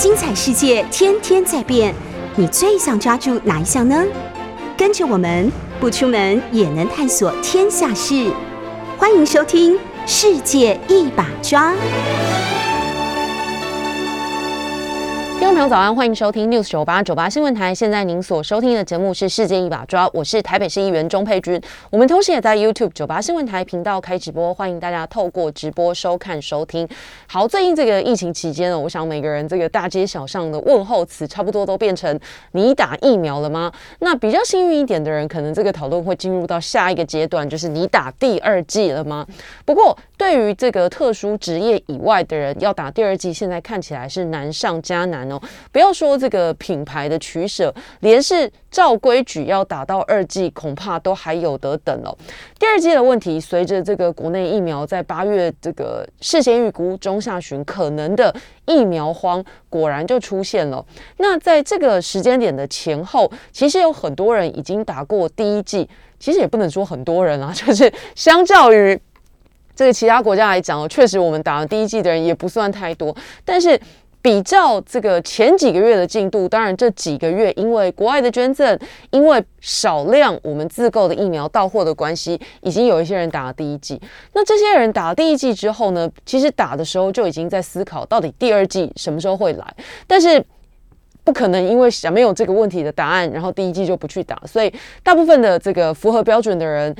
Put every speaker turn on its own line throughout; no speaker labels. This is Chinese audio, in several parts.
精彩世界天天在变，你最想抓住哪一项呢？跟着我们不出门也能探索天下事，欢迎收听《世界一把抓》。
众朋友早安，欢迎收听 News 九八九八新闻台。现在您所收听的节目是《世界一把抓》，我是台北市议员钟佩君。我们同时也在 YouTube 九八新闻台频道开直播，欢迎大家透过直播收看收听。好，最近这个疫情期间呢，我想每个人这个大街小巷的问候词，差不多都变成“你打疫苗了吗？”那比较幸运一点的人，可能这个讨论会进入到下一个阶段，就是“你打第二剂了吗？”不过，对于这个特殊职业以外的人，要打第二剂，现在看起来是难上加难哦。不要说这个品牌的取舍，连是照规矩要打到二剂，恐怕都还有得等哦。第二季的问题，随着这个国内疫苗在八月这个事先预估中下旬可能的疫苗荒，果然就出现了。那在这个时间点的前后，其实有很多人已经打过第一剂，其实也不能说很多人啊，就是相较于。这个其他国家来讲哦，确实我们打了第一季的人也不算太多，但是比较这个前几个月的进度，当然这几个月因为国外的捐赠，因为少量我们自购的疫苗到货的关系，已经有一些人打了第一剂。那这些人打了第一剂之后呢，其实打的时候就已经在思考到底第二剂什么时候会来，但是不可能因为想没有这个问题的答案，然后第一季就不去打，所以大部分的这个符合标准的人。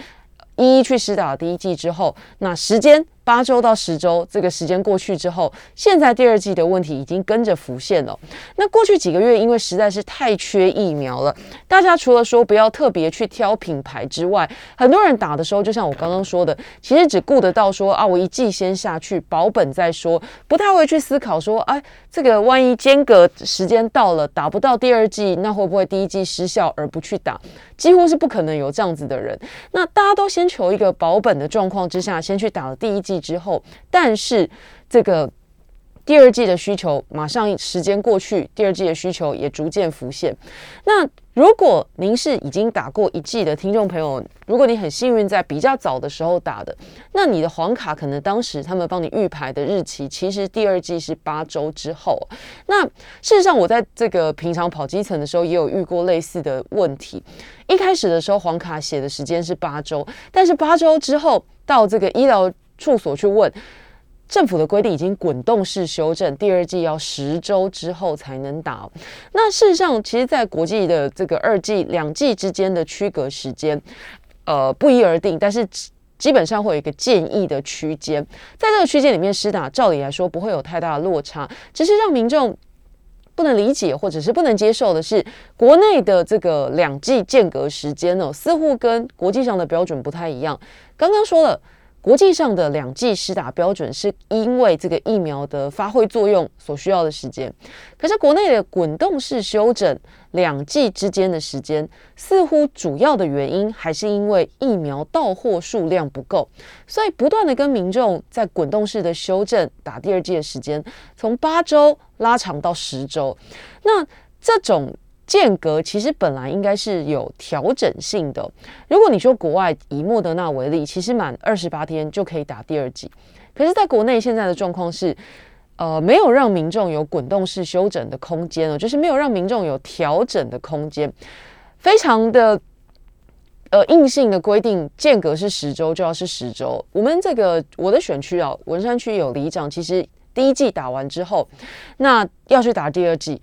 一一去施打第一剂之后，那时间。八周到十周，这个时间过去之后，现在第二季的问题已经跟着浮现了。那过去几个月，因为实在是太缺疫苗了，大家除了说不要特别去挑品牌之外，很多人打的时候，就像我刚刚说的，其实只顾得到说啊，我一季先下去保本再说，不太会去思考说，哎，这个万一间隔时间到了打不到第二季，那会不会第一季失效而不去打？几乎是不可能有这样子的人。那大家都先求一个保本的状况之下，先去打了第一季。之后，但是这个第二季的需求马上时间过去，第二季的需求也逐渐浮现。那如果您是已经打过一季的听众朋友，如果你很幸运在比较早的时候打的，那你的黄卡可能当时他们帮你预排的日期，其实第二季是八周之后。那事实上，我在这个平常跑基层的时候，也有遇过类似的问题。一开始的时候，黄卡写的时间是八周，但是八周之后到这个医疗。处所去问政府的规定已经滚动式修正，第二季要十周之后才能打。那事实上，其实，在国际的这个二季、两季之间的区隔时间，呃，不一而定，但是基本上会有一个建议的区间。在这个区间里面施打，照理来说不会有太大的落差。只是让民众不能理解或者是不能接受的是，国内的这个两季间隔时间呢，似乎跟国际上的标准不太一样。刚刚说了。国际上的两剂施打标准是因为这个疫苗的发挥作用所需要的时间，可是国内的滚动式修整两剂之间的时间，似乎主要的原因还是因为疫苗到货数量不够，所以不断的跟民众在滚动式的修正打第二剂的时间，从八周拉长到十周，那这种。间隔其实本来应该是有调整性的。如果你说国外以莫德纳为例，其实满二十八天就可以打第二剂。可是，在国内现在的状况是，呃，没有让民众有滚动式休整的空间哦，就是没有让民众有调整的空间，非常的呃硬性的规定，间隔是十周就要是十周。我们这个我的选区啊，文山区有里长，其实第一季打完之后，那要去打第二季。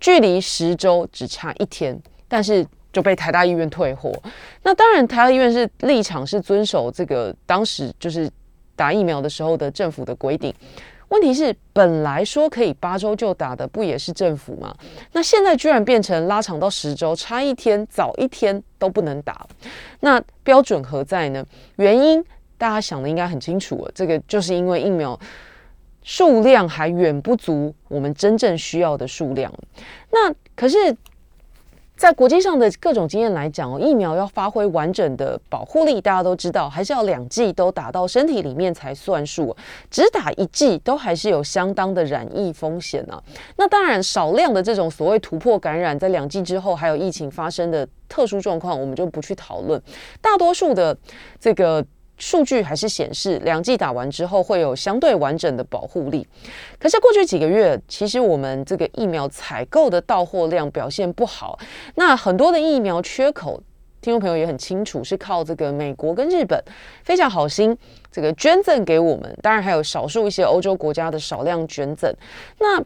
距离十周只差一天，但是就被台大医院退货。那当然，台大医院是立场是遵守这个当时就是打疫苗的时候的政府的规定。问题是，本来说可以八周就打的，不也是政府吗？那现在居然变成拉长到十周，差一天早一天都不能打。那标准何在呢？原因大家想的应该很清楚了，这个就是因为疫苗。数量还远不足我们真正需要的数量。那可是，在国际上的各种经验来讲哦，疫苗要发挥完整的保护力，大家都知道，还是要两剂都打到身体里面才算数。只打一剂都还是有相当的染疫风险啊。那当然，少量的这种所谓突破感染，在两剂之后还有疫情发生的特殊状况，我们就不去讨论。大多数的这个。数据还是显示两剂打完之后会有相对完整的保护力。可是过去几个月，其实我们这个疫苗采购的到货量表现不好，那很多的疫苗缺口。听众朋友也很清楚，是靠这个美国跟日本非常好心这个捐赠给我们，当然还有少数一些欧洲国家的少量捐赠。那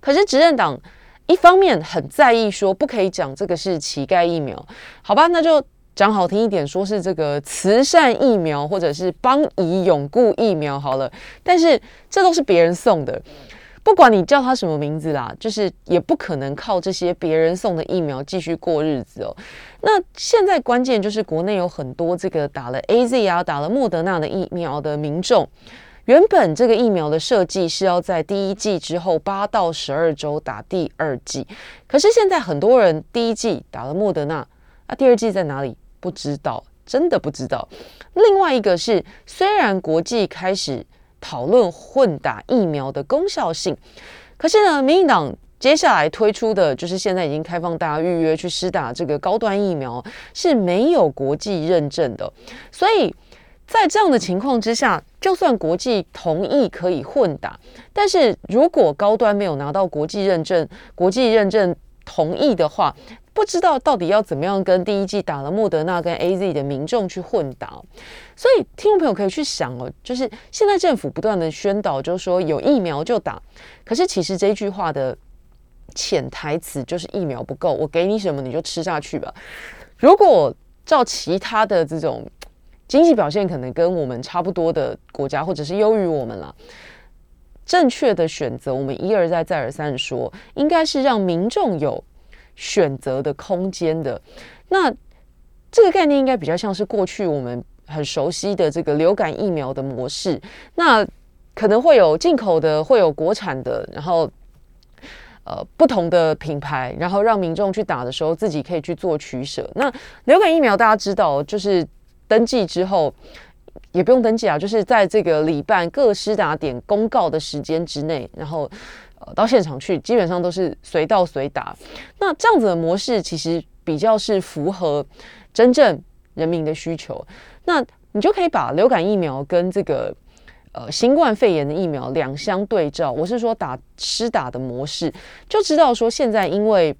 可是执政党一方面很在意说不可以讲这个是乞丐疫苗，好吧，那就讲好听一点，说是这个慈善疫苗或者是帮以永固疫苗好了。但是这都是别人送的。不管你叫它什么名字啦，就是也不可能靠这些别人送的疫苗继续过日子哦。那现在关键就是国内有很多这个打了 A Z 啊、打了莫德纳的疫苗的民众，原本这个疫苗的设计是要在第一季之后八到十二周打第二季，可是现在很多人第一季打了莫德纳，啊，第二季在哪里？不知道，真的不知道。另外一个是，虽然国际开始。讨论混打疫苗的功效性，可是呢，民进党接下来推出的就是现在已经开放大家预约去施打这个高端疫苗是没有国际认证的，所以在这样的情况之下，就算国际同意可以混打，但是如果高端没有拿到国际认证，国际认证同意的话。不知道到底要怎么样跟第一季打了莫德纳跟 A Z 的民众去混打，所以听众朋友可以去想哦，就是现在政府不断的宣导，就是说有疫苗就打，可是其实这句话的潜台词就是疫苗不够，我给你什么你就吃下去吧。如果照其他的这种经济表现可能跟我们差不多的国家，或者是优于我们了，正确的选择，我们一而再再而三说，应该是让民众有。选择的空间的，那这个概念应该比较像是过去我们很熟悉的这个流感疫苗的模式。那可能会有进口的，会有国产的，然后呃不同的品牌，然后让民众去打的时候自己可以去做取舍。那流感疫苗大家知道，就是登记之后也不用登记啊，就是在这个礼拜各施打点公告的时间之内，然后。呃，到现场去基本上都是随到随打，那这样子的模式其实比较是符合真正人民的需求。那你就可以把流感疫苗跟这个呃新冠肺炎的疫苗两相对照，我是说打施打的模式，就知道说现在因为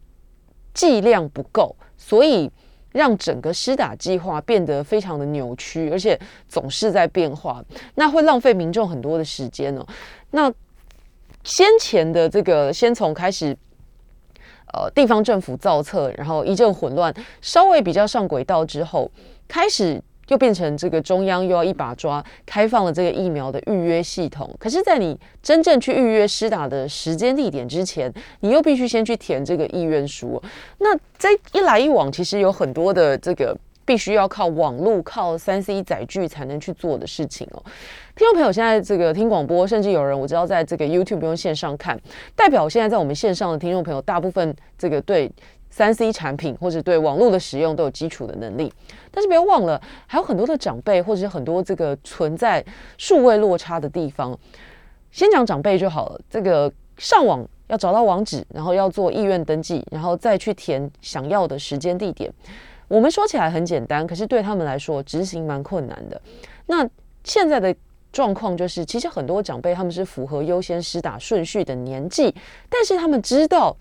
剂量不够，所以让整个施打计划变得非常的扭曲，而且总是在变化，那会浪费民众很多的时间哦。那先前的这个，先从开始，呃，地方政府造册，然后一阵混乱，稍微比较上轨道之后，开始又变成这个中央又要一把抓，开放了这个疫苗的预约系统。可是，在你真正去预约施打的时间地点之前，你又必须先去填这个意愿书。那在一来一往，其实有很多的这个。必须要靠网络、靠三 C 载具才能去做的事情哦。听众朋友，现在这个听广播，甚至有人我知道在这个 YouTube 用线上看，代表现在在我们线上的听众朋友，大部分这个对三 C 产品或者对网络的使用都有基础的能力。但是不要忘了，还有很多的长辈或者是很多这个存在数位落差的地方。先讲长辈就好了，这个上网要找到网址，然后要做意愿登记，然后再去填想要的时间地点。我们说起来很简单，可是对他们来说执行蛮困难的。那现在的状况就是，其实很多长辈他们是符合优先施打顺序的年纪，但是他们知道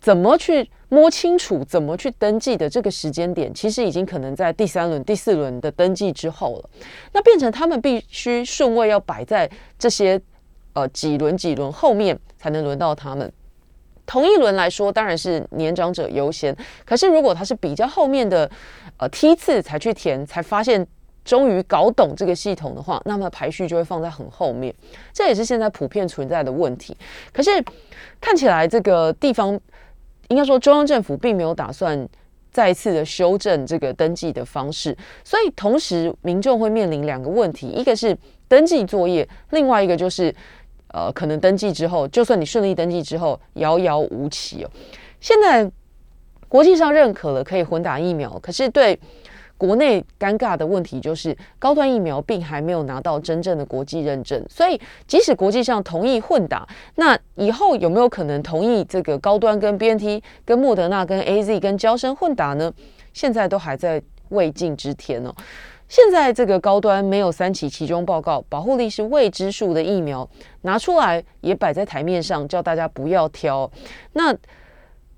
怎么去摸清楚、怎么去登记的这个时间点，其实已经可能在第三轮、第四轮的登记之后了。那变成他们必须顺位要摆在这些呃几轮几轮后面，才能轮到他们。同一轮来说，当然是年长者优先。可是如果他是比较后面的，呃梯次才去填，才发现终于搞懂这个系统的话，那么排序就会放在很后面。这也是现在普遍存在的问题。可是看起来这个地方，应该说中央政府并没有打算再次的修正这个登记的方式，所以同时民众会面临两个问题：一个是登记作业，另外一个就是。呃，可能登记之后，就算你顺利登记之后，遥遥无期哦。现在国际上认可了可以混打疫苗，可是对国内尴尬的问题就是，高端疫苗并还没有拿到真正的国际认证。所以，即使国际上同意混打，那以后有没有可能同意这个高端跟 BNT、跟莫德纳、跟 AZ、跟交生混打呢？现在都还在未尽之天哦。现在这个高端没有三期其中报告，保护力是未知数的疫苗拿出来也摆在台面上，叫大家不要挑。那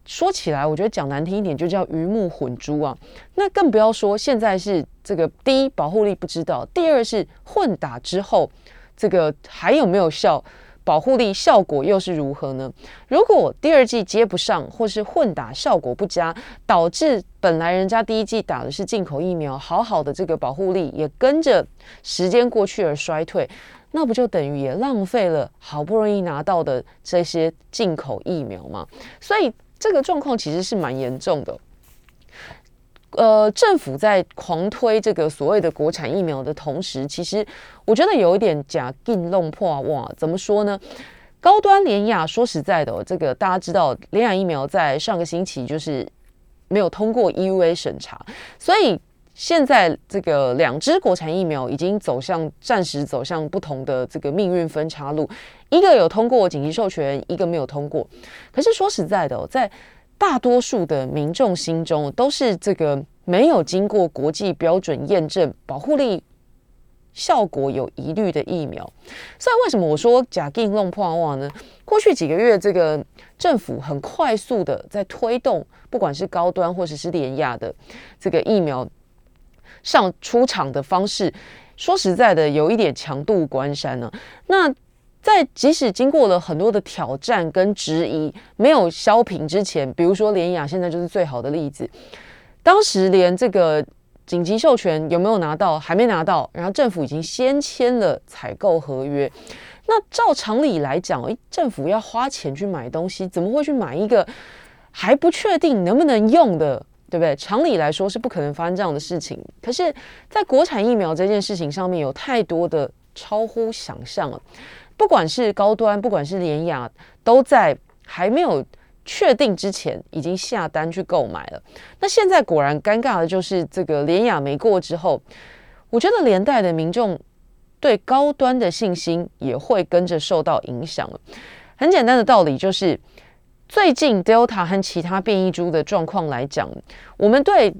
说起来，我觉得讲难听一点，就叫鱼目混珠啊。那更不要说现在是这个第一保护力不知道，第二是混打之后这个还有没有效。保护力效果又是如何呢？如果第二季接不上，或是混打效果不佳，导致本来人家第一季打的是进口疫苗，好好的这个保护力也跟着时间过去而衰退，那不就等于也浪费了好不容易拿到的这些进口疫苗吗？所以这个状况其实是蛮严重的。呃，政府在狂推这个所谓的国产疫苗的同时，其实我觉得有一点假定弄破哇？怎么说呢？高端联雅说实在的，这个大家知道，联雅疫苗在上个星期就是没有通过 EUA 审查，所以现在这个两支国产疫苗已经走向暂时走向不同的这个命运分叉路，一个有通过紧急授权，一个没有通过。可是说实在的，在大多数的民众心中都是这个没有经过国际标准验证、保护力效果有疑虑的疫苗。所以为什么我说假定弄破网呢？过去几个月，这个政府很快速的在推动，不管是高端或者是廉价的这个疫苗上出场的方式，说实在的，有一点强渡关山呢。那在即使经过了很多的挑战跟质疑，没有消平之前，比如说联雅现在就是最好的例子。当时连这个紧急授权有没有拿到，还没拿到，然后政府已经先签了采购合约。那照常理来讲，诶，政府要花钱去买东西，怎么会去买一个还不确定能不能用的，对不对？常理来说是不可能发生这样的事情。可是，在国产疫苗这件事情上面，有太多的超乎想象了。不管是高端，不管是联雅，都在还没有确定之前已经下单去购买了。那现在果然尴尬的就是这个联雅没过之后，我觉得连带的民众对高端的信心也会跟着受到影响了。很简单的道理就是，最近 Delta 和其他变异株的状况来讲，我们对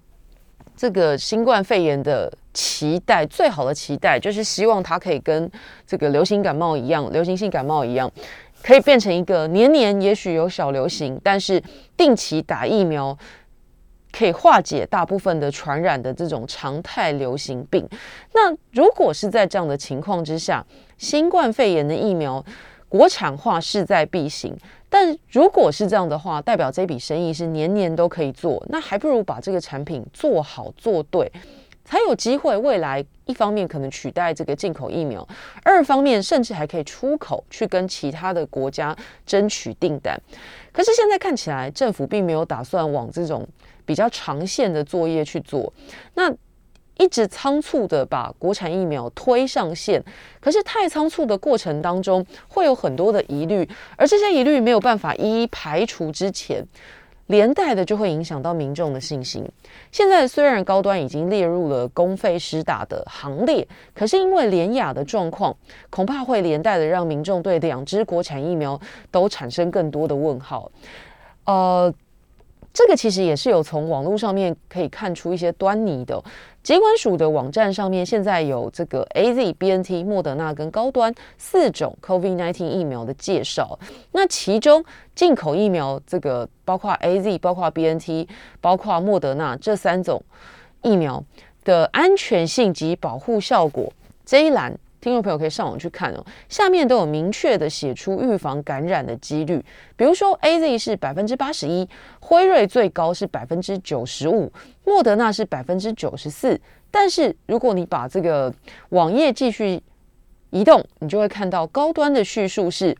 这个新冠肺炎的。期待最好的期待就是希望它可以跟这个流行感冒一样，流行性感冒一样，可以变成一个年年也许有小流行，但是定期打疫苗可以化解大部分的传染的这种常态流行病。那如果是在这样的情况之下，新冠肺炎的疫苗国产化势在必行。但如果是这样的话，代表这笔生意是年年都可以做，那还不如把这个产品做好做对。才有机会，未来一方面可能取代这个进口疫苗，二方面甚至还可以出口去跟其他的国家争取订单。可是现在看起来，政府并没有打算往这种比较长线的作业去做，那一直仓促的把国产疫苗推上线，可是太仓促的过程当中会有很多的疑虑，而这些疑虑没有办法一一排除之前。连带的就会影响到民众的信心。现在虽然高端已经列入了公费施打的行列，可是因为廉雅的状况，恐怕会连带的让民众对两支国产疫苗都产生更多的问号。呃。这个其实也是有从网络上面可以看出一些端倪的。疾管署的网站上面现在有这个 A Z B N T、莫德纳跟高端四种 COVID nineteen 疫苗的介绍。那其中进口疫苗这个包括 A Z、包括 B N T、包括莫德纳这三种疫苗的安全性及保护效果这一栏。听众朋友可以上网去看哦，下面都有明确的写出预防感染的几率，比如说 A Z 是百分之八十一，辉瑞最高是百分之九十五，莫德纳是百分之九十四。但是如果你把这个网页继续移动，你就会看到高端的叙述是。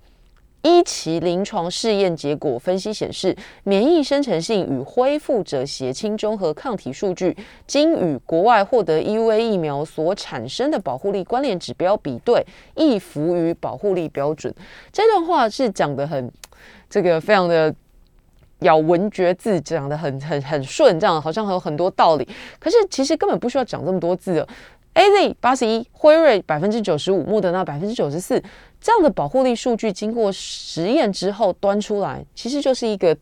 一期临床试验结果分析显示，免疫生成性与恢复者血清中和抗体数据，经与国外获得 EUA 疫苗所产生的保护力关联指标比对，亦符于保护力标准。这段话是讲的很，这个非常的咬文嚼字，讲的很很很顺，这样好像还有很多道理。可是其实根本不需要讲这么多字的。A Z 八十一，辉瑞百分之九十五，莫德纳百分之九十四，这样的保护力数据经过实验之后端出来，其实就是一个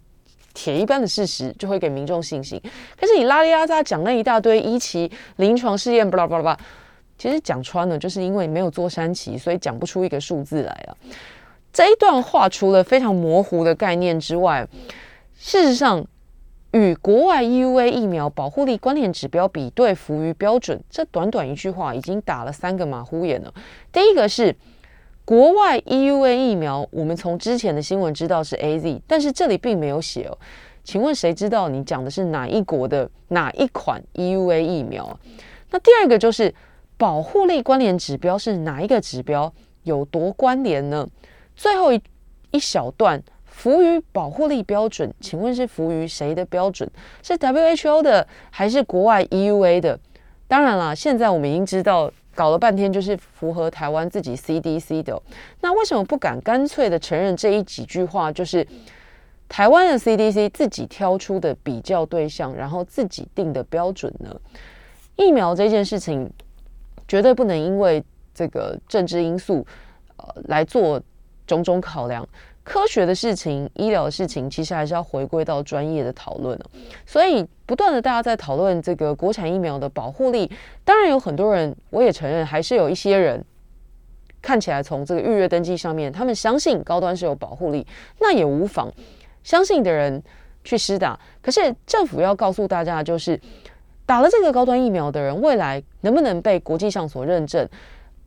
铁一般的事实，就会给民众信心。可是你拉里拉扎讲那一大堆一期临床试验，巴拉巴拉巴拉，其实讲穿了，就是因为没有做三期，所以讲不出一个数字来啊。这一段话除了非常模糊的概念之外，事实上与国外 EUA 疫苗保护力关联指标比对浮于标准，这短短一句话已经打了三个马虎眼了。第一个是。国外 EUA 疫苗，我们从之前的新闻知道是 AZ，但是这里并没有写哦。请问谁知道你讲的是哪一国的哪一款 EUA 疫苗？那第二个就是保护力关联指标是哪一个指标有多关联呢？最后一一小段服于保护力标准，请问是服于谁的标准？是 WHO 的还是国外 EUA 的？当然了，现在我们已经知道。搞了半天就是符合台湾自己 CDC 的，那为什么不敢干脆的承认这一几句话就是台湾的 CDC 自己挑出的比较对象，然后自己定的标准呢？疫苗这件事情绝对不能因为这个政治因素呃来做种种考量。科学的事情、医疗的事情，其实还是要回归到专业的讨论所以，不断的大家在讨论这个国产疫苗的保护力，当然有很多人，我也承认，还是有一些人看起来从这个预约登记上面，他们相信高端是有保护力，那也无妨，相信的人去施打。可是政府要告诉大家，就是打了这个高端疫苗的人，未来能不能被国际上所认证，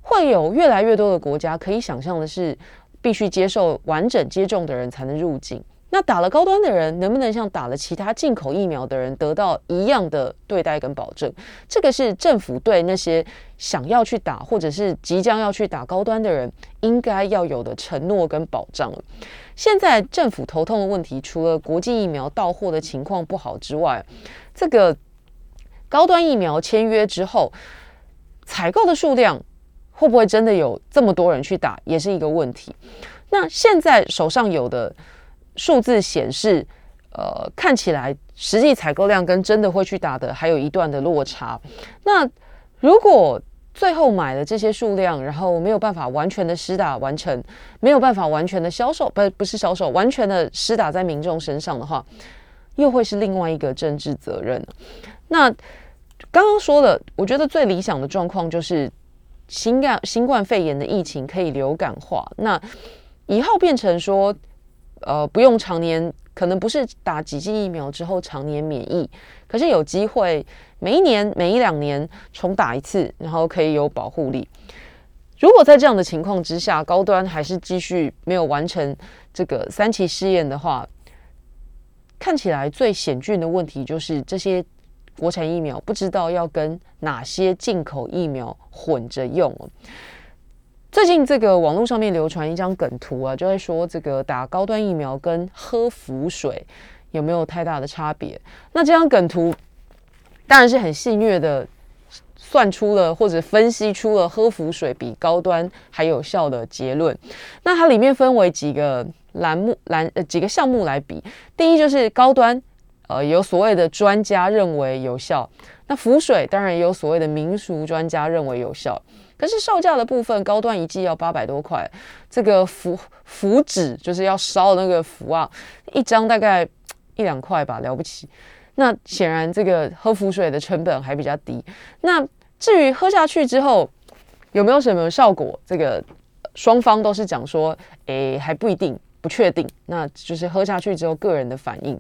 会有越来越多的国家可以想象的是。必须接受完整接种的人才能入境。那打了高端的人，能不能像打了其他进口疫苗的人得到一样的对待跟保证？这个是政府对那些想要去打或者是即将要去打高端的人应该要有的承诺跟保障了。现在政府头痛的问题，除了国际疫苗到货的情况不好之外，这个高端疫苗签约之后采购的数量。会不会真的有这么多人去打，也是一个问题。那现在手上有的数字显示，呃，看起来实际采购量跟真的会去打的还有一段的落差。那如果最后买了这些数量，然后没有办法完全的施打完成，没有办法完全的销售，不不是销售，完全的施打在民众身上的话，又会是另外一个政治责任。那刚刚说了，我觉得最理想的状况就是。新冠新冠肺炎的疫情可以流感化，那以后变成说，呃，不用常年，可能不是打几剂疫苗之后常年免疫，可是有机会每一年、每一两年重打一次，然后可以有保护力。如果在这样的情况之下，高端还是继续没有完成这个三期试验的话，看起来最险峻的问题就是这些。国产疫苗不知道要跟哪些进口疫苗混着用最近这个网络上面流传一张梗图啊，就会说这个打高端疫苗跟喝浮水有没有太大的差别？那这张梗图当然是很戏谑的，算出了或者分析出了喝浮水比高端还有效的结论。那它里面分为几个栏目栏呃几个项目来比，第一就是高端。呃，有所谓的专家认为有效，那浮水当然也有所谓的民俗专家认为有效。可是售价的部分，高端一剂要八百多块，这个符符纸就是要烧那个符啊，一张大概一两块吧，了不起。那显然这个喝符水的成本还比较低。那至于喝下去之后有没有什么效果，这个双方都是讲说，诶还不一定，不确定。那就是喝下去之后个人的反应。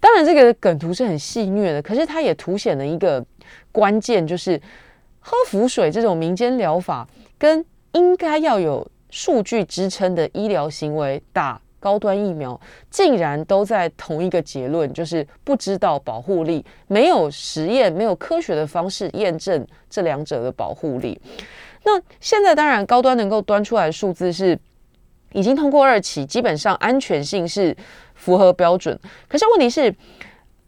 当然，这个梗图是很戏谑的，可是它也凸显了一个关键，就是喝浮水这种民间疗法跟应该要有数据支撑的医疗行为打高端疫苗，竟然都在同一个结论，就是不知道保护力，没有实验，没有科学的方式验证这两者的保护力。那现在当然高端能够端出来的数字是已经通过二期，基本上安全性是。符合标准，可是问题是，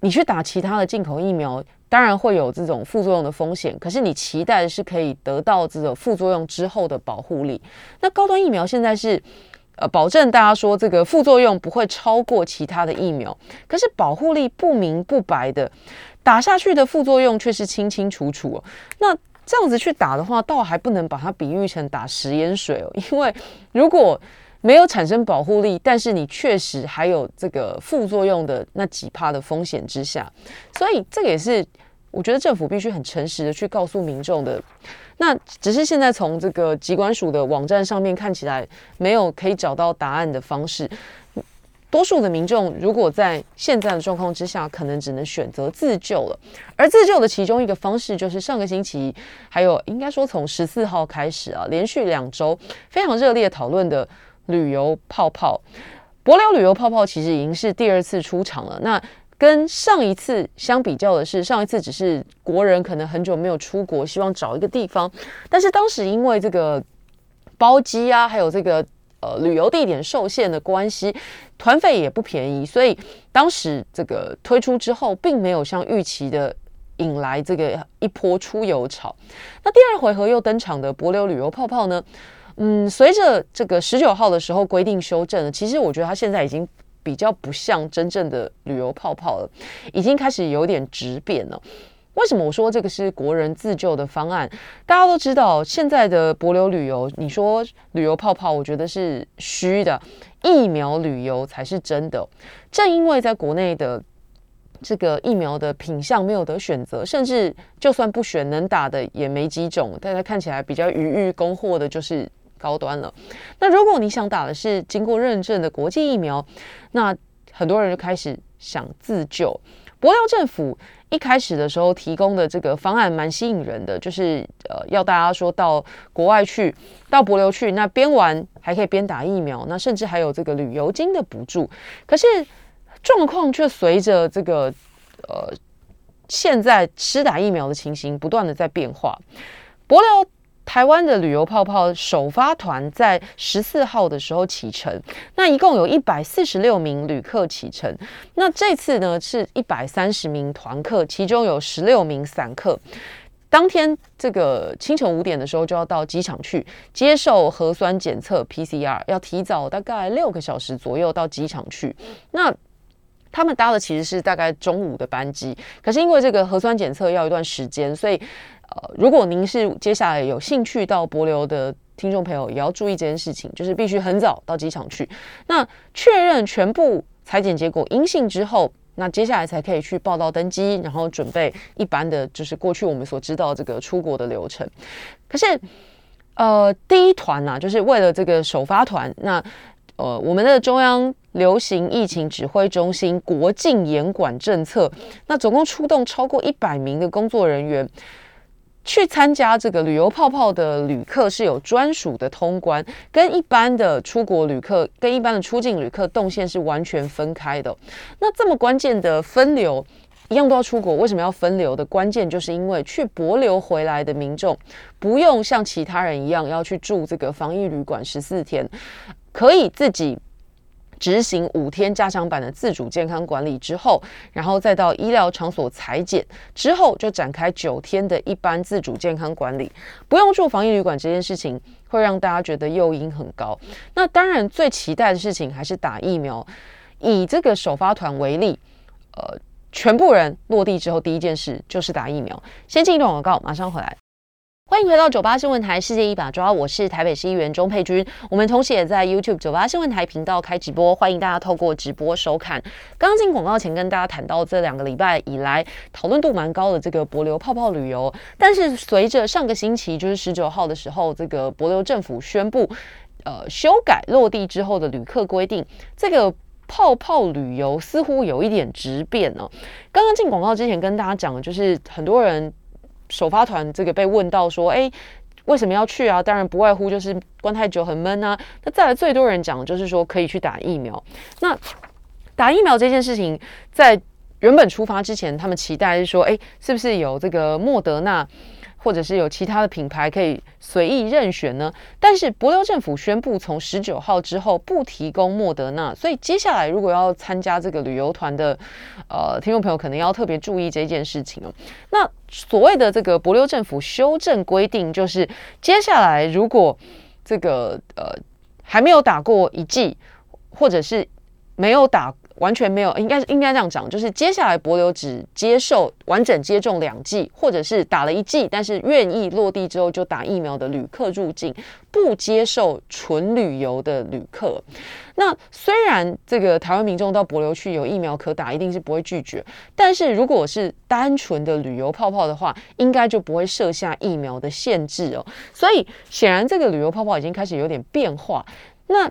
你去打其他的进口疫苗，当然会有这种副作用的风险。可是你期待的是可以得到这种副作用之后的保护力。那高端疫苗现在是呃保证大家说这个副作用不会超过其他的疫苗，可是保护力不明不白的打下去的副作用却是清清楚楚。那这样子去打的话，倒还不能把它比喻成打食盐水哦，因为如果没有产生保护力，但是你确实还有这个副作用的那几帕的风险之下，所以这个也是我觉得政府必须很诚实的去告诉民众的。那只是现在从这个疾管署的网站上面看起来没有可以找到答案的方式。多数的民众如果在现在的状况之下，可能只能选择自救了。而自救的其中一个方式，就是上个星期还有应该说从十四号开始啊，连续两周非常热烈讨论的。旅游泡泡，博流旅游泡泡其实已经是第二次出场了。那跟上一次相比较的是，上一次只是国人可能很久没有出国，希望找一个地方，但是当时因为这个包机啊，还有这个呃旅游地点受限的关系，团费也不便宜，所以当时这个推出之后，并没有像预期的引来这个一波出游潮。那第二回合又登场的博流旅游泡泡呢？嗯，随着这个十九号的时候规定修正了，其实我觉得它现在已经比较不像真正的旅游泡泡了，已经开始有点质变了。为什么我说这个是国人自救的方案？大家都知道，现在的博流旅游，你说旅游泡泡，我觉得是虚的，疫苗旅游才是真的。正因为在国内的这个疫苗的品相没有得选择，甚至就算不选，能打的也没几种，大家看起来比较余裕供货的，就是。高端了。那如果你想打的是经过认证的国际疫苗，那很多人就开始想自救。博流政府一开始的时候提供的这个方案蛮吸引人的，就是呃要大家说到国外去，到博流去，那边玩还可以边打疫苗，那甚至还有这个旅游金的补助。可是状况却随着这个呃现在施打疫苗的情形不断的在变化，博流。台湾的旅游泡泡首发团在十四号的时候启程，那一共有一百四十六名旅客启程。那这次呢是一百三十名团客，其中有十六名散客。当天这个清晨五点的时候就要到机场去接受核酸检测 PCR，要提早大概六个小时左右到机场去。那他们搭的其实是大概中午的班机，可是因为这个核酸检测要一段时间，所以。呃，如果您是接下来有兴趣到博流的听众朋友，也要注意这件事情，就是必须很早到机场去。那确认全部裁剪结果阴性之后，那接下来才可以去报到登机，然后准备一般的就是过去我们所知道这个出国的流程。可是，呃，第一团呢，就是为了这个首发团，那呃，我们的中央流行疫情指挥中心国境严管政策，那总共出动超过一百名的工作人员。去参加这个旅游泡泡的旅客是有专属的通关，跟一般的出国旅客、跟一般的出境旅客动线是完全分开的。那这么关键的分流，一样都要出国，为什么要分流的关键，就是因为去博流回来的民众不用像其他人一样要去住这个防疫旅馆十四天，可以自己。执行五天加强版的自主健康管理之后，然后再到医疗场所裁剪之后，就展开九天的一般自主健康管理，不用住防疫旅馆这件事情，会让大家觉得诱因很高。那当然最期待的事情还是打疫苗。以这个首发团为例，呃，全部人落地之后，第一件事就是打疫苗。先进一段广告，马上回来。欢迎回到九八新闻台世界一把抓，我是台北市议员钟佩君。我们同时也在 YouTube 九八新闻台频道开直播，欢迎大家透过直播收看。刚刚进广告前跟大家谈到，这两个礼拜以来讨论度蛮高的这个博流泡泡旅游，但是随着上个星期就是十九号的时候，这个博流政府宣布，呃，修改落地之后的旅客规定，这个泡泡旅游似乎有一点质变呢。刚刚进广告之前跟大家讲的就是很多人。首发团这个被问到说，哎，为什么要去啊？当然不外乎就是关太久很闷啊。那再来最多人讲就是说可以去打疫苗。那打疫苗这件事情，在原本出发之前，他们期待是说，哎，是不是有这个莫德纳？或者是有其他的品牌可以随意任选呢？但是博流政府宣布从十九号之后不提供莫德纳，所以接下来如果要参加这个旅游团的呃听众朋友，可能要特别注意这件事情哦。那所谓的这个博流政府修正规定，就是接下来如果这个呃还没有打过一剂，或者是没有打完全没有，应该应该这样讲，就是接下来博流只接受完整接种两剂，或者是打了一剂，但是愿意落地之后就打疫苗的旅客入境，不接受纯旅游的旅客。那虽然这个台湾民众到博流去有疫苗可打，一定是不会拒绝，但是如果是单纯的旅游泡泡的话，应该就不会设下疫苗的限制哦。所以显然这个旅游泡泡已经开始有点变化。那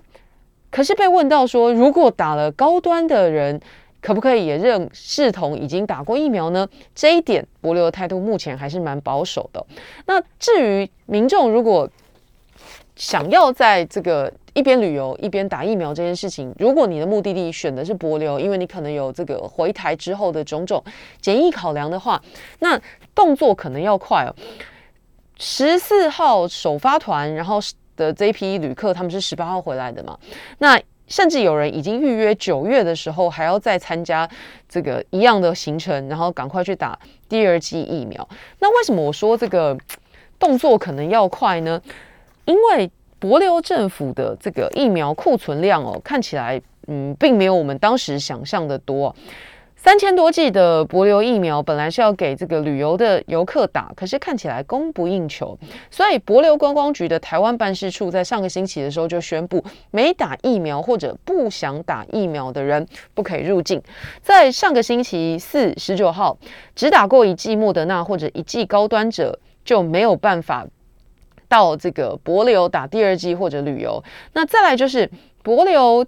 可是被问到说，如果打了高端的人，可不可以也认视同已经打过疫苗呢？这一点，博流的态度目前还是蛮保守的。那至于民众如果想要在这个一边旅游一边打疫苗这件事情，如果你的目的地选的是博流，因为你可能有这个回台之后的种种检疫考量的话，那动作可能要快哦。十四号首发团，然后。的这一批旅客，他们是十八号回来的嘛？那甚至有人已经预约九月的时候还要再参加这个一样的行程，然后赶快去打第二剂疫苗。那为什么我说这个动作可能要快呢？因为博流政府的这个疫苗库存量哦，看起来嗯，并没有我们当时想象的多。三千多剂的博流疫苗本来是要给这个旅游的游客打，可是看起来供不应求，所以博流观光局的台湾办事处在上个星期的时候就宣布，没打疫苗或者不想打疫苗的人不可以入境。在上个星期四十九号，只打过一剂莫德纳或者一剂高端者就没有办法到这个博流打第二剂或者旅游。那再来就是博流。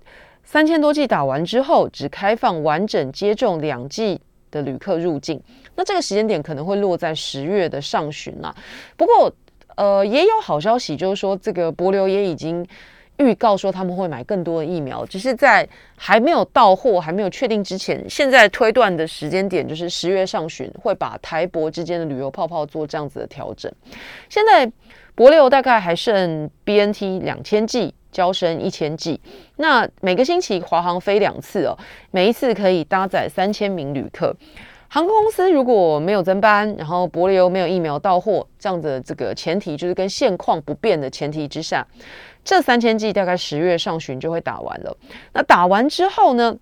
三千多剂打完之后，只开放完整接种两剂的旅客入境。那这个时间点可能会落在十月的上旬啦。不过，呃，也有好消息，就是说这个博流也已经预告说他们会买更多的疫苗，只是在还没有到货、还没有确定之前，现在推断的时间点就是十月上旬会把台博之间的旅游泡泡做这样子的调整。现在博流大概还剩 BNT 两千剂。交生一千剂，那每个星期华航飞两次哦，每一次可以搭载三千名旅客。航空公司如果没有增班，然后博流没有疫苗到货，这样的这个前提就是跟现况不变的前提之下，这三千剂大概十月上旬就会打完了。那打完之后呢，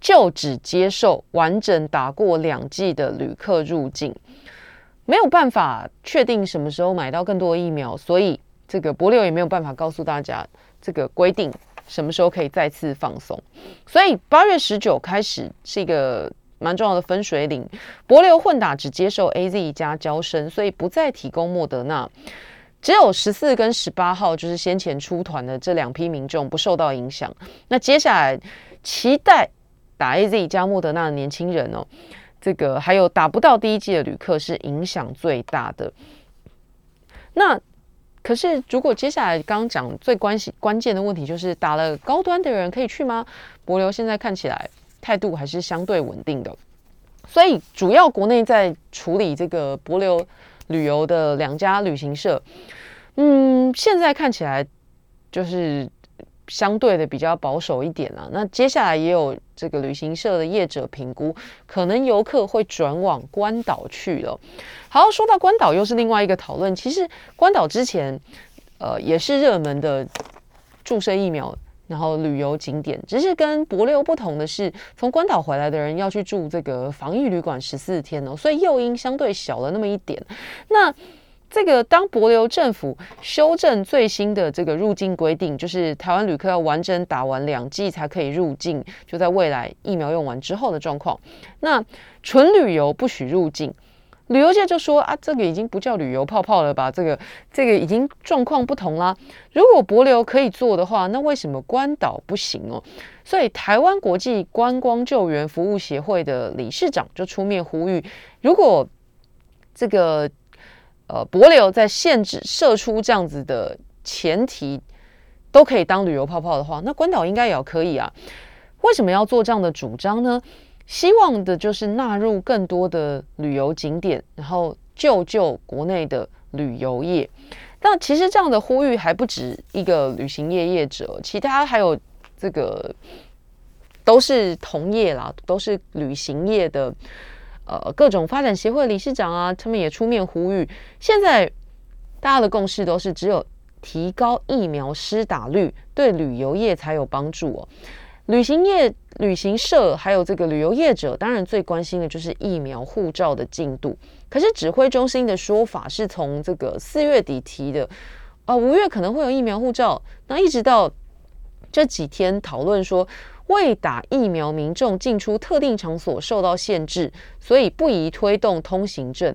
就只接受完整打过两剂的旅客入境，没有办法确定什么时候买到更多疫苗，所以。这个博流也没有办法告诉大家这个规定什么时候可以再次放松，所以八月十九开始是一个蛮重要的分水岭。博流混打只接受 A Z 加交生，所以不再提供莫德纳，只有十四跟十八号就是先前出团的这两批民众不受到影响。那接下来期待打 A Z 加莫德纳的年轻人哦，这个还有打不到第一季的旅客是影响最大的。那可是，如果接下来刚刚讲最关系关键的问题，就是打了高端的人可以去吗？博流现在看起来态度还是相对稳定的，所以主要国内在处理这个博流旅游的两家旅行社，嗯，现在看起来就是。相对的比较保守一点啊。那接下来也有这个旅行社的业者评估，可能游客会转往关岛去了。好，说到关岛，又是另外一个讨论。其实关岛之前，呃，也是热门的注射疫苗，然后旅游景点。只是跟博流不同的是，从关岛回来的人要去住这个防疫旅馆十四天哦，所以诱因相对小了那么一点。那这个当博流政府修正最新的这个入境规定，就是台湾旅客要完整打完两剂才可以入境，就在未来疫苗用完之后的状况。那纯旅游不许入境，旅游界就说啊，这个已经不叫旅游泡泡了吧？这个这个已经状况不同啦。如果博流可以做的话，那为什么关岛不行哦？所以台湾国际观光救援服务协会的理事长就出面呼吁，如果这个。呃，博流在限制射出这样子的前提都可以当旅游泡泡的话，那关岛应该也要可以啊？为什么要做这样的主张呢？希望的就是纳入更多的旅游景点，然后救救国内的旅游业。但其实这样的呼吁还不止一个旅行业业者，其他还有这个都是同业啦，都是旅行业的。呃，各种发展协会理事长啊，他们也出面呼吁。现在大家的共识都是，只有提高疫苗施打率，对旅游业才有帮助哦。旅行业、旅行社还有这个旅游业者，当然最关心的就是疫苗护照的进度。可是指挥中心的说法是从这个四月底提的，啊，五月可能会有疫苗护照，那一直到这几天讨论说，未打疫苗民众进出特定场所受到限制，所以不宜推动通行证。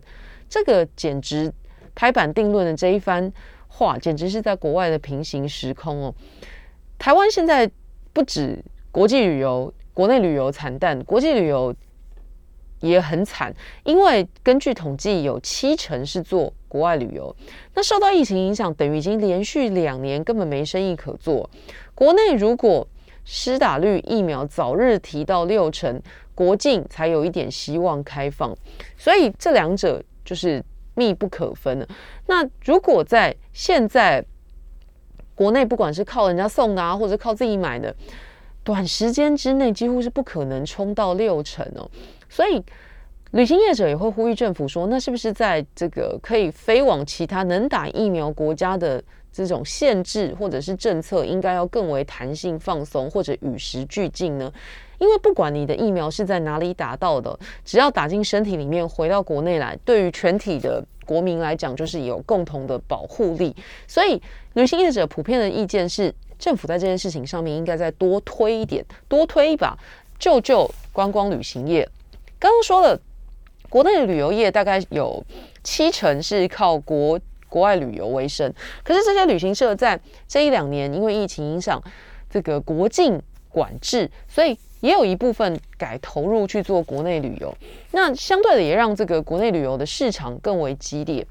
这个简直拍板定论的这一番话，简直是在国外的平行时空哦。台湾现在不止。国际旅游、国内旅游惨淡，国际旅游也很惨，因为根据统计，有七成是做国外旅游。那受到疫情影响，等于已经连续两年根本没生意可做。国内如果施打率疫苗早日提到六成，国境才有一点希望开放。所以这两者就是密不可分的。那如果在现在国内，不管是靠人家送的啊，或者靠自己买的。短时间之内几乎是不可能冲到六成哦，所以旅行业者也会呼吁政府说，那是不是在这个可以飞往其他能打疫苗国家的这种限制或者是政策，应该要更为弹性放松或者与时俱进呢？因为不管你的疫苗是在哪里打到的，只要打进身体里面，回到国内来，对于全体的国民来讲，就是有共同的保护力。所以旅行业者普遍的意见是。政府在这件事情上面应该再多推一点，多推一把，救救观光旅行业。刚刚说了，国内的旅游业大概有七成是靠国国外旅游为生，可是这些旅行社在这一两年因为疫情影响，这个国境管制，所以也有一部分改投入去做国内旅游。那相对的也让这个国内旅游的市场更为激烈，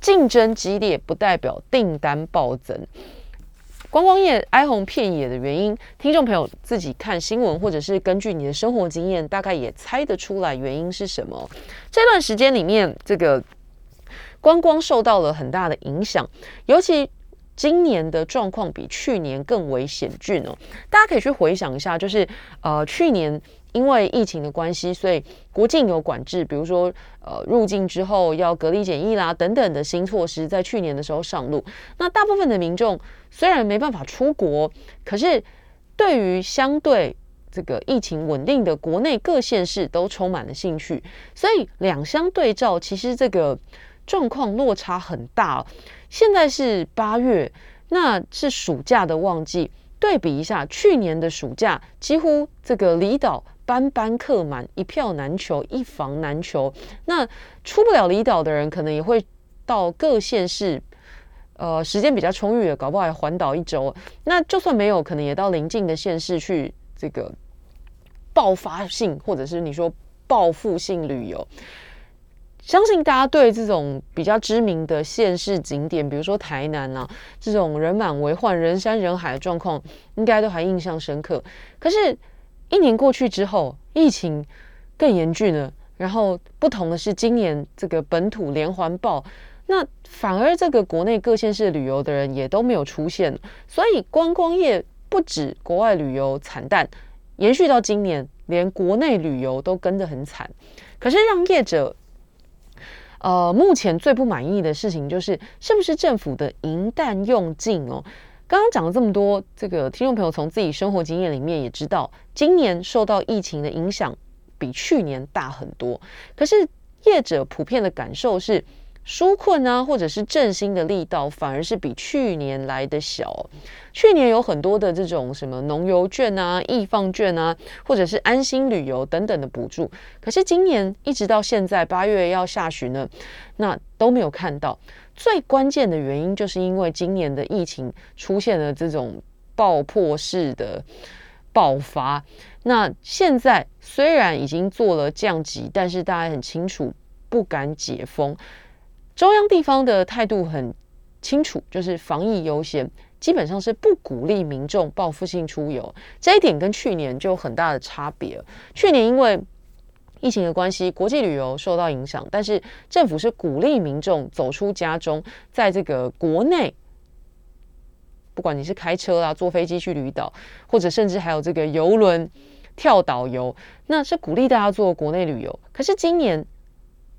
竞争激烈不代表订单暴增。观光业哀鸿遍野的原因，听众朋友自己看新闻，或者是根据你的生活经验，大概也猜得出来原因是什么。这段时间里面，这个观光受到了很大的影响，尤其今年的状况比去年更为险峻哦。大家可以去回想一下，就是呃去年。因为疫情的关系，所以国境有管制，比如说呃入境之后要隔离检疫啦等等的新措施，在去年的时候上路。那大部分的民众虽然没办法出国，可是对于相对这个疫情稳定的国内各县市都充满了兴趣，所以两相对照，其实这个状况落差很大。现在是八月，那是暑假的旺季，对比一下去年的暑假，几乎这个离岛。班班客满，一票难求，一房难求。那出不了离岛的人，可能也会到各县市，呃，时间比较充裕的，搞不好还环岛一周。那就算没有，可能也到邻近的县市去这个爆发性，或者是你说报复性旅游。相信大家对这种比较知名的县市景点，比如说台南啊，这种人满为患、人山人海的状况，应该都还印象深刻。可是。一年过去之后，疫情更严峻了。然后不同的是，今年这个本土连环爆，那反而这个国内各县市旅游的人也都没有出现。所以观光业不止国外旅游惨淡，延续到今年，连国内旅游都跟得很惨。可是让业者，呃，目前最不满意的事情就是，是不是政府的银弹用尽哦？刚刚讲了这么多，这个听众朋友从自己生活经验里面也知道，今年受到疫情的影响比去年大很多。可是业者普遍的感受是，纾困啊，或者是振兴的力道，反而是比去年来的小。去年有很多的这种什么农游券啊、易放券啊，或者是安心旅游等等的补助，可是今年一直到现在八月要下旬呢，那都没有看到。最关键的原因，就是因为今年的疫情出现了这种爆破式的爆发。那现在虽然已经做了降级，但是大家很清楚不敢解封。中央地方的态度很清楚，就是防疫优先，基本上是不鼓励民众报复性出游。这一点跟去年就有很大的差别。去年因为疫情的关系，国际旅游受到影响，但是政府是鼓励民众走出家中，在这个国内，不管你是开车啊、坐飞机去旅岛，或者甚至还有这个游轮跳岛游，那是鼓励大家做国内旅游。可是今年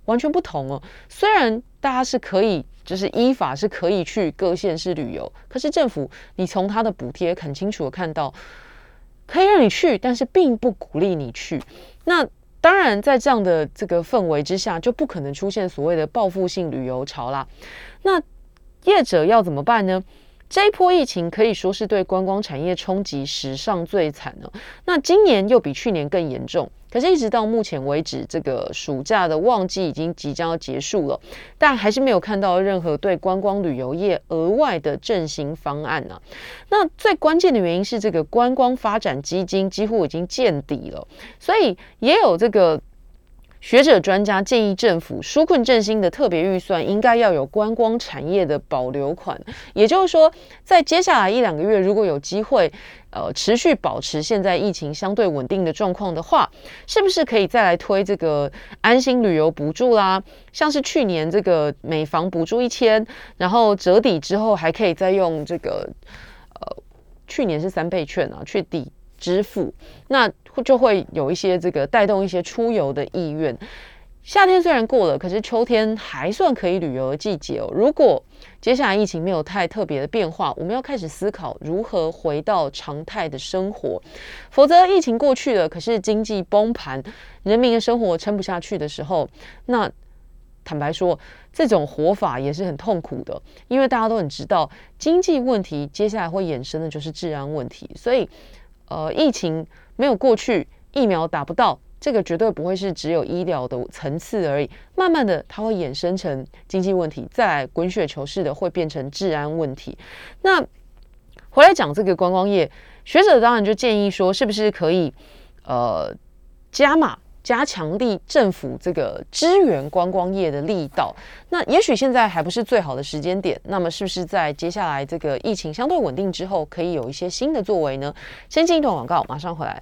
完全不同哦，虽然大家是可以，就是依法是可以去各县市旅游，可是政府你从他的补贴很清楚的看到。可以让你去，但是并不鼓励你去。那当然，在这样的这个氛围之下，就不可能出现所谓的报复性旅游潮啦。那业者要怎么办呢？这一波疫情可以说是对观光产业冲击史上最惨了。那今年又比去年更严重。可是，一直到目前为止，这个暑假的旺季已经即将要结束了，但还是没有看到任何对观光旅游业额外的振兴方案呢。那最关键的原因是，这个观光发展基金几乎已经见底了，所以也有这个。学者专家建议政府纾困振兴的特别预算应该要有观光产业的保留款，也就是说，在接下来一两个月，如果有机会，呃，持续保持现在疫情相对稳定的状况的话，是不是可以再来推这个安心旅游补助啦？像是去年这个每房补助一千，然后折抵之后还可以再用这个，呃，去年是三倍券啊，去抵。支付，那就会有一些这个带动一些出游的意愿。夏天虽然过了，可是秋天还算可以旅游的季节哦。如果接下来疫情没有太特别的变化，我们要开始思考如何回到常态的生活。否则，疫情过去了，可是经济崩盘，人民的生活撑不下去的时候，那坦白说，这种活法也是很痛苦的。因为大家都很知道，经济问题接下来会衍生的就是治安问题，所以。呃，疫情没有过去，疫苗打不到，这个绝对不会是只有医疗的层次而已。慢慢的，它会衍生成经济问题，再来滚雪球式的会变成治安问题。那回来讲这个观光业，学者当然就建议说，是不是可以呃加码？加强力政府这个支援观光业的力道，那也许现在还不是最好的时间点。那么是不是在接下来这个疫情相对稳定之后，可以有一些新的作为呢？先进一段广告，马上回来。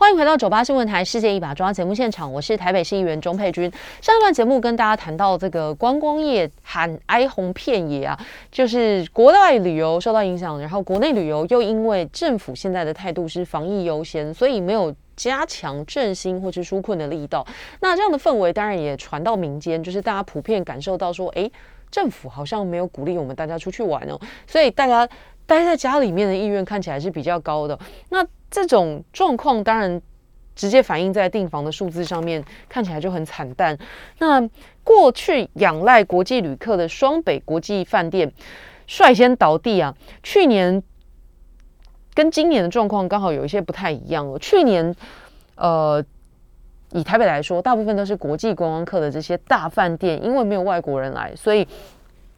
欢迎回到九八新闻台《世界一把抓》节目现场，我是台北市议员钟佩君。上一段节目跟大家谈到这个观光业喊哀鸿遍野啊，就是国外旅游受到影响，然后国内旅游又因为政府现在的态度是防疫优先，所以没有。加强振兴或是纾困的力道，那这样的氛围当然也传到民间，就是大家普遍感受到说，哎，政府好像没有鼓励我们大家出去玩哦，所以大家待在家里面的意愿看起来是比较高的。那这种状况当然直接反映在订房的数字上面，看起来就很惨淡。那过去仰赖国际旅客的双北国际饭店率先倒地啊，去年。跟今年的状况刚好有一些不太一样哦。去年，呃，以台北来说，大部分都是国际观光客的这些大饭店，因为没有外国人来，所以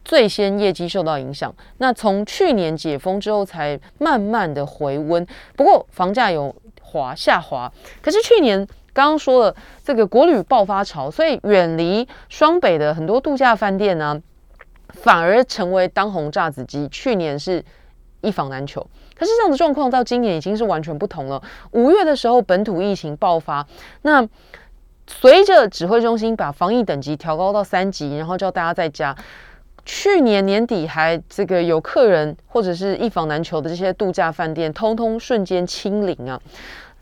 最先业绩受到影响。那从去年解封之后，才慢慢的回温。不过房价有滑下滑。可是去年刚刚说了，这个国旅爆发潮，所以远离双北的很多度假饭店呢，反而成为当红炸子鸡。去年是一房难求。可是这样的状况到今年已经是完全不同了。五月的时候，本土疫情爆发，那随着指挥中心把防疫等级调高到三级，然后叫大家在家。去年年底还这个有客人或者是一房难求的这些度假饭店，通通瞬间清零啊！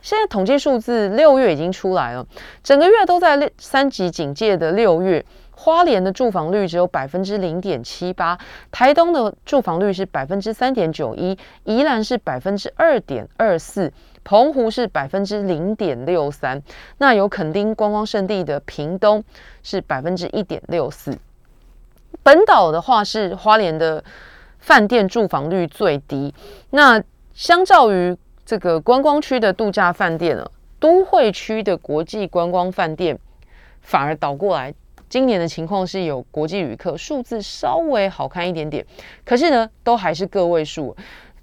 现在统计数字，六月已经出来了，整个月都在三级警戒的六月。花莲的住房率只有百分之零点七八，台东的住房率是百分之三点九一，宜兰是百分之二点二四，澎湖是百分之零点六三。那有垦丁观光胜地的屏东是百分之一点六四。本岛的话是花莲的饭店住房率最低。那相较于这个观光区的度假饭店呢，都会区的国际观光饭店反而倒过来。今年的情况是有国际旅客数字稍微好看一点点，可是呢，都还是个位数，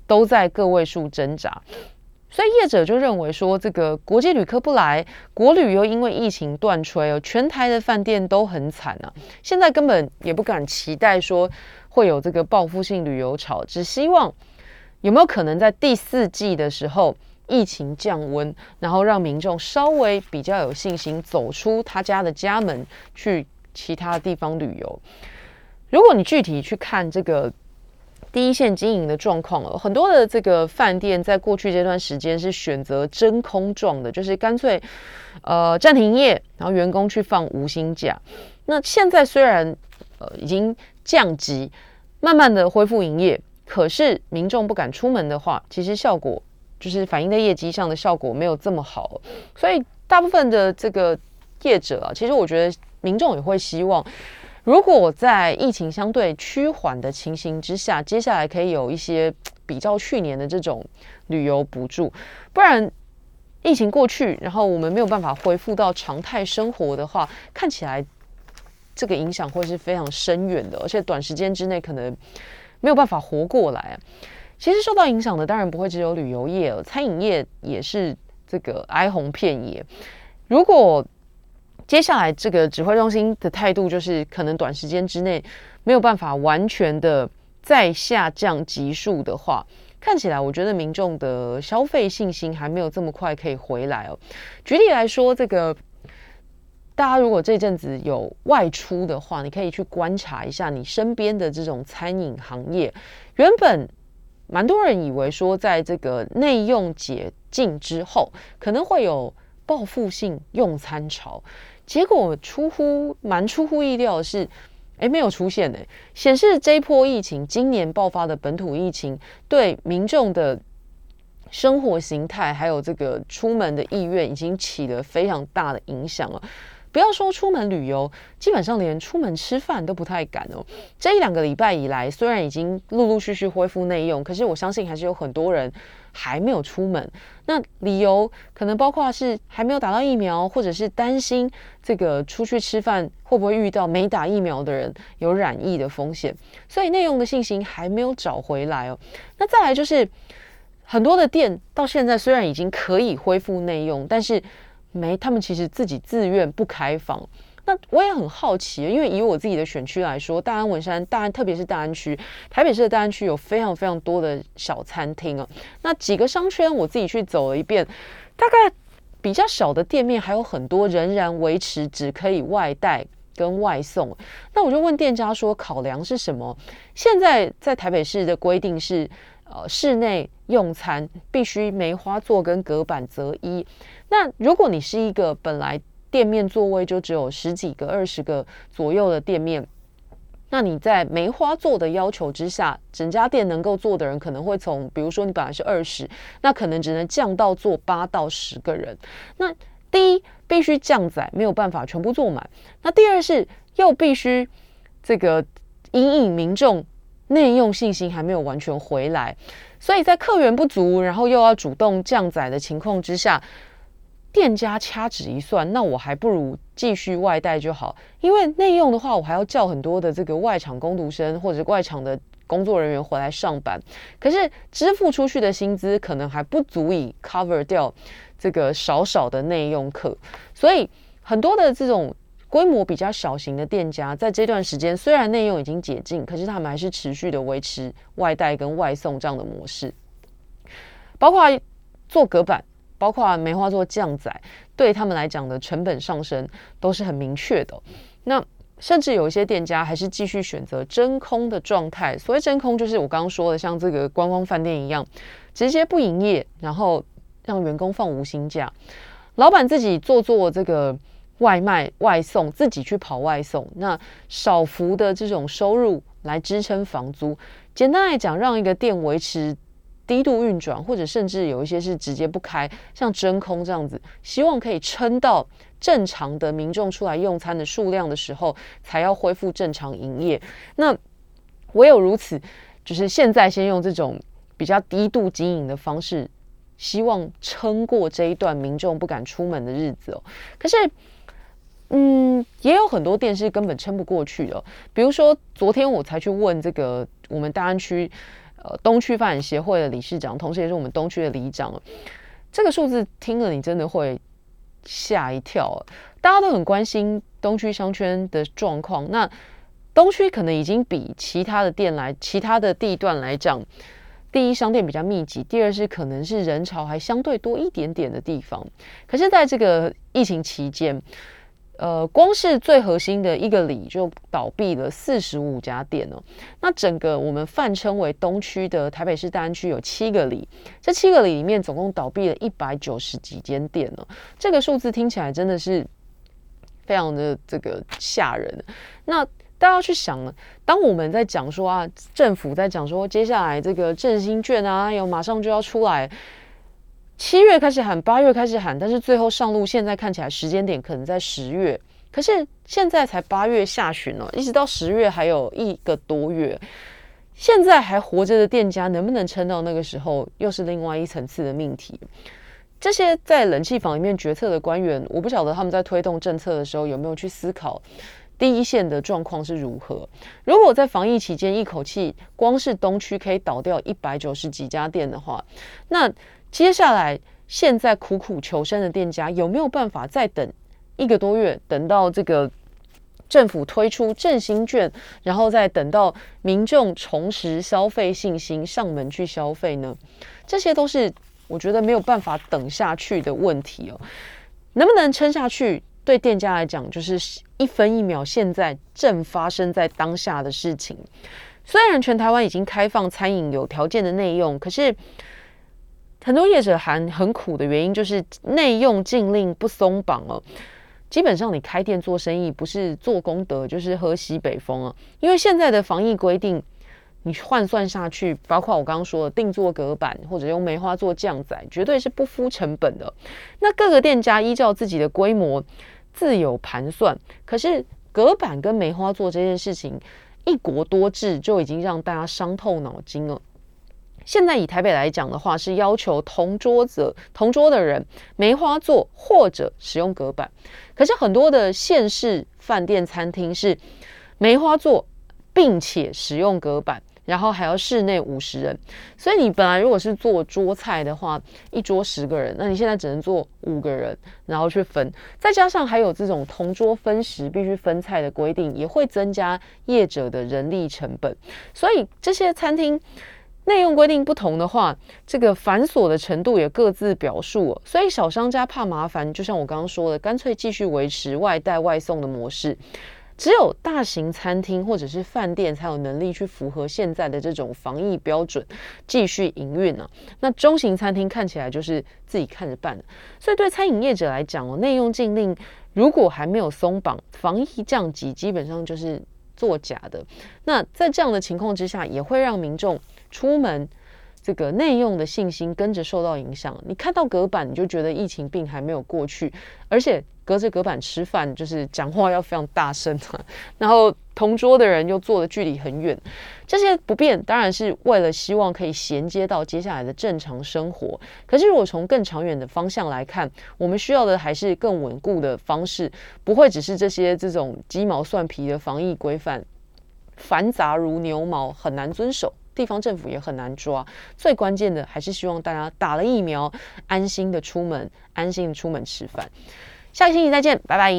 都在个位数挣扎。所以业者就认为说，这个国际旅客不来，国旅又因为疫情断炊哦，全台的饭店都很惨啊。现在根本也不敢期待说会有这个报复性旅游潮，只希望有没有可能在第四季的时候。疫情降温，然后让民众稍微比较有信心走出他家的家门，去其他地方旅游。如果你具体去看这个第一线经营的状况了，很多的这个饭店在过去这段时间是选择真空状的，就是干脆呃暂停营业，然后员工去放无薪假。那现在虽然呃已经降级，慢慢的恢复营业，可是民众不敢出门的话，其实效果。就是反映在业绩上的效果没有这么好，所以大部分的这个业者啊，其实我觉得民众也会希望，如果在疫情相对趋缓的情形之下，接下来可以有一些 比较去年的这种旅游补助，不然疫情过去，然后我们没有办法恢复到常态生活的话，看起来这个影响会是非常深远的，而且短时间之内可能没有办法活过来。其实受到影响的当然不会只有旅游业了，餐饮业也是这个哀鸿遍野。如果接下来这个指挥中心的态度就是可能短时间之内没有办法完全的再下降级数的话，看起来我觉得民众的消费信心还没有这么快可以回来哦。举例来说，这个大家如果这阵子有外出的话，你可以去观察一下你身边的这种餐饮行业，原本。蛮多人以为说，在这个内用解禁之后，可能会有报复性用餐潮，结果出乎蛮出乎意料的是，哎，没有出现呢。显示这一波疫情，今年爆发的本土疫情，对民众的生活形态还有这个出门的意愿，已经起了非常大的影响了。不要说出门旅游，基本上连出门吃饭都不太敢哦。这一两个礼拜以来，虽然已经陆陆续续恢复内用，可是我相信还是有很多人还没有出门。那理由可能包括是还没有打到疫苗，或者是担心这个出去吃饭会不会遇到没打疫苗的人有染疫的风险，所以内用的信心还没有找回来哦。那再来就是很多的店到现在虽然已经可以恢复内用，但是没，他们其实自己自愿不开放。那我也很好奇，因为以我自己的选区来说，大安文山、大安，特别是大安区，台北市的大安区有非常非常多的小餐厅啊。那几个商圈，我自己去走了一遍，大概比较小的店面还有很多仍然维持只可以外带跟外送。那我就问店家说，考量是什么？现在在台北市的规定是，呃，室内用餐必须梅花座跟隔板择一。那如果你是一个本来店面座位就只有十几个、二十个左右的店面，那你在梅花座的要求之下，整家店能够坐的人可能会从，比如说你本来是二十，那可能只能降到坐八到十个人。那第一必须降载，没有办法全部坐满。那第二是又必须这个隐隐民众内用信心还没有完全回来，所以在客源不足，然后又要主动降载的情况之下。店家掐指一算，那我还不如继续外带就好，因为内用的话，我还要叫很多的这个外场工读生或者外场的工作人员回来上班，可是支付出去的薪资可能还不足以 cover 掉这个少少的内用客，所以很多的这种规模比较小型的店家，在这段时间虽然内用已经解禁，可是他们还是持续的维持外带跟外送这样的模式，包括做隔板。包括梅花座降载，对他们来讲的成本上升都是很明确的。那甚至有一些店家还是继续选择真空的状态。所谓真空，就是我刚刚说的，像这个观光饭店一样，直接不营业，然后让员工放无薪假，老板自己做做这个外卖外送，自己去跑外送，那少幅的这种收入来支撑房租。简单来讲，让一个店维持。低度运转，或者甚至有一些是直接不开，像真空这样子，希望可以撑到正常的民众出来用餐的数量的时候，才要恢复正常营业。那唯有如此，就是现在先用这种比较低度经营的方式，希望撑过这一段民众不敢出门的日子哦。可是，嗯，也有很多店是根本撑不过去的。比如说，昨天我才去问这个我们大安区。呃，东区发展协会的理事长，同时也是我们东区的里长，这个数字听了你真的会吓一跳。大家都很关心东区商圈的状况，那东区可能已经比其他的店来、其他的地段来讲，第一商店比较密集，第二是可能是人潮还相对多一点点的地方。可是，在这个疫情期间，呃，光是最核心的一个里就倒闭了四十五家店哦。那整个我们泛称为东区的台北市大安区有七个里，这七个里里面总共倒闭了一百九十几间店呢。这个数字听起来真的是非常的这个吓人。那大家要去想，当我们在讲说啊，政府在讲说接下来这个振兴券啊，有马上就要出来，七月开始喊，八月开始喊，但是最后上路，现在看起来时间点可能在十月。可是现在才八月下旬了，一直到十月还有一个多月，现在还活着的店家能不能撑到那个时候，又是另外一层次的命题。这些在冷气房里面决策的官员，我不晓得他们在推动政策的时候有没有去思考第一线的状况是如何。如果在防疫期间一口气光是东区可以倒掉一百九十几家店的话，那接下来，现在苦苦求生的店家有没有办法再等一个多月，等到这个政府推出振兴券，然后再等到民众重拾消费信心，上门去消费呢？这些都是我觉得没有办法等下去的问题哦。能不能撑下去，对店家来讲，就是一分一秒现在正发生在当下的事情。虽然全台湾已经开放餐饮有条件的内用，可是。很多业者还很苦的原因，就是内用禁令不松绑哦。基本上你开店做生意，不是做功德，就是喝西北风啊。因为现在的防疫规定，你换算下去，包括我刚刚说的定做隔板或者用梅花做降载，绝对是不敷成本的。那各个店家依照自己的规模自有盘算，可是隔板跟梅花做这件事情，一国多制就已经让大家伤透脑筋了。现在以台北来讲的话，是要求同桌者同桌的人梅花座或者使用隔板。可是很多的县市饭店餐厅是梅花座，并且使用隔板，然后还要室内五十人。所以你本来如果是做桌菜的话，一桌十个人，那你现在只能做五个人，然后去分。再加上还有这种同桌分食必须分菜的规定，也会增加业者的人力成本。所以这些餐厅。内用规定不同的话，这个繁琐的程度也各自表述。所以小商家怕麻烦，就像我刚刚说的，干脆继续维持外带外送的模式。只有大型餐厅或者是饭店才有能力去符合现在的这种防疫标准，继续营运呢。那中型餐厅看起来就是自己看着办。所以对餐饮业者来讲哦，内用禁令如果还没有松绑，防疫降级基本上就是作假的。那在这样的情况之下，也会让民众。出门，这个内用的信心跟着受到影响。你看到隔板，你就觉得疫情病还没有过去，而且隔着隔板吃饭，就是讲话要非常大声然后同桌的人又坐的距离很远，这些不便当然是为了希望可以衔接到接下来的正常生活。可是如果从更长远的方向来看，我们需要的还是更稳固的方式，不会只是这些这种鸡毛蒜皮的防疫规范，繁杂如牛毛，很难遵守。地方政府也很难抓，最关键的还是希望大家打了疫苗，安心的出门，安心的出门吃饭。下个星期再见，拜拜。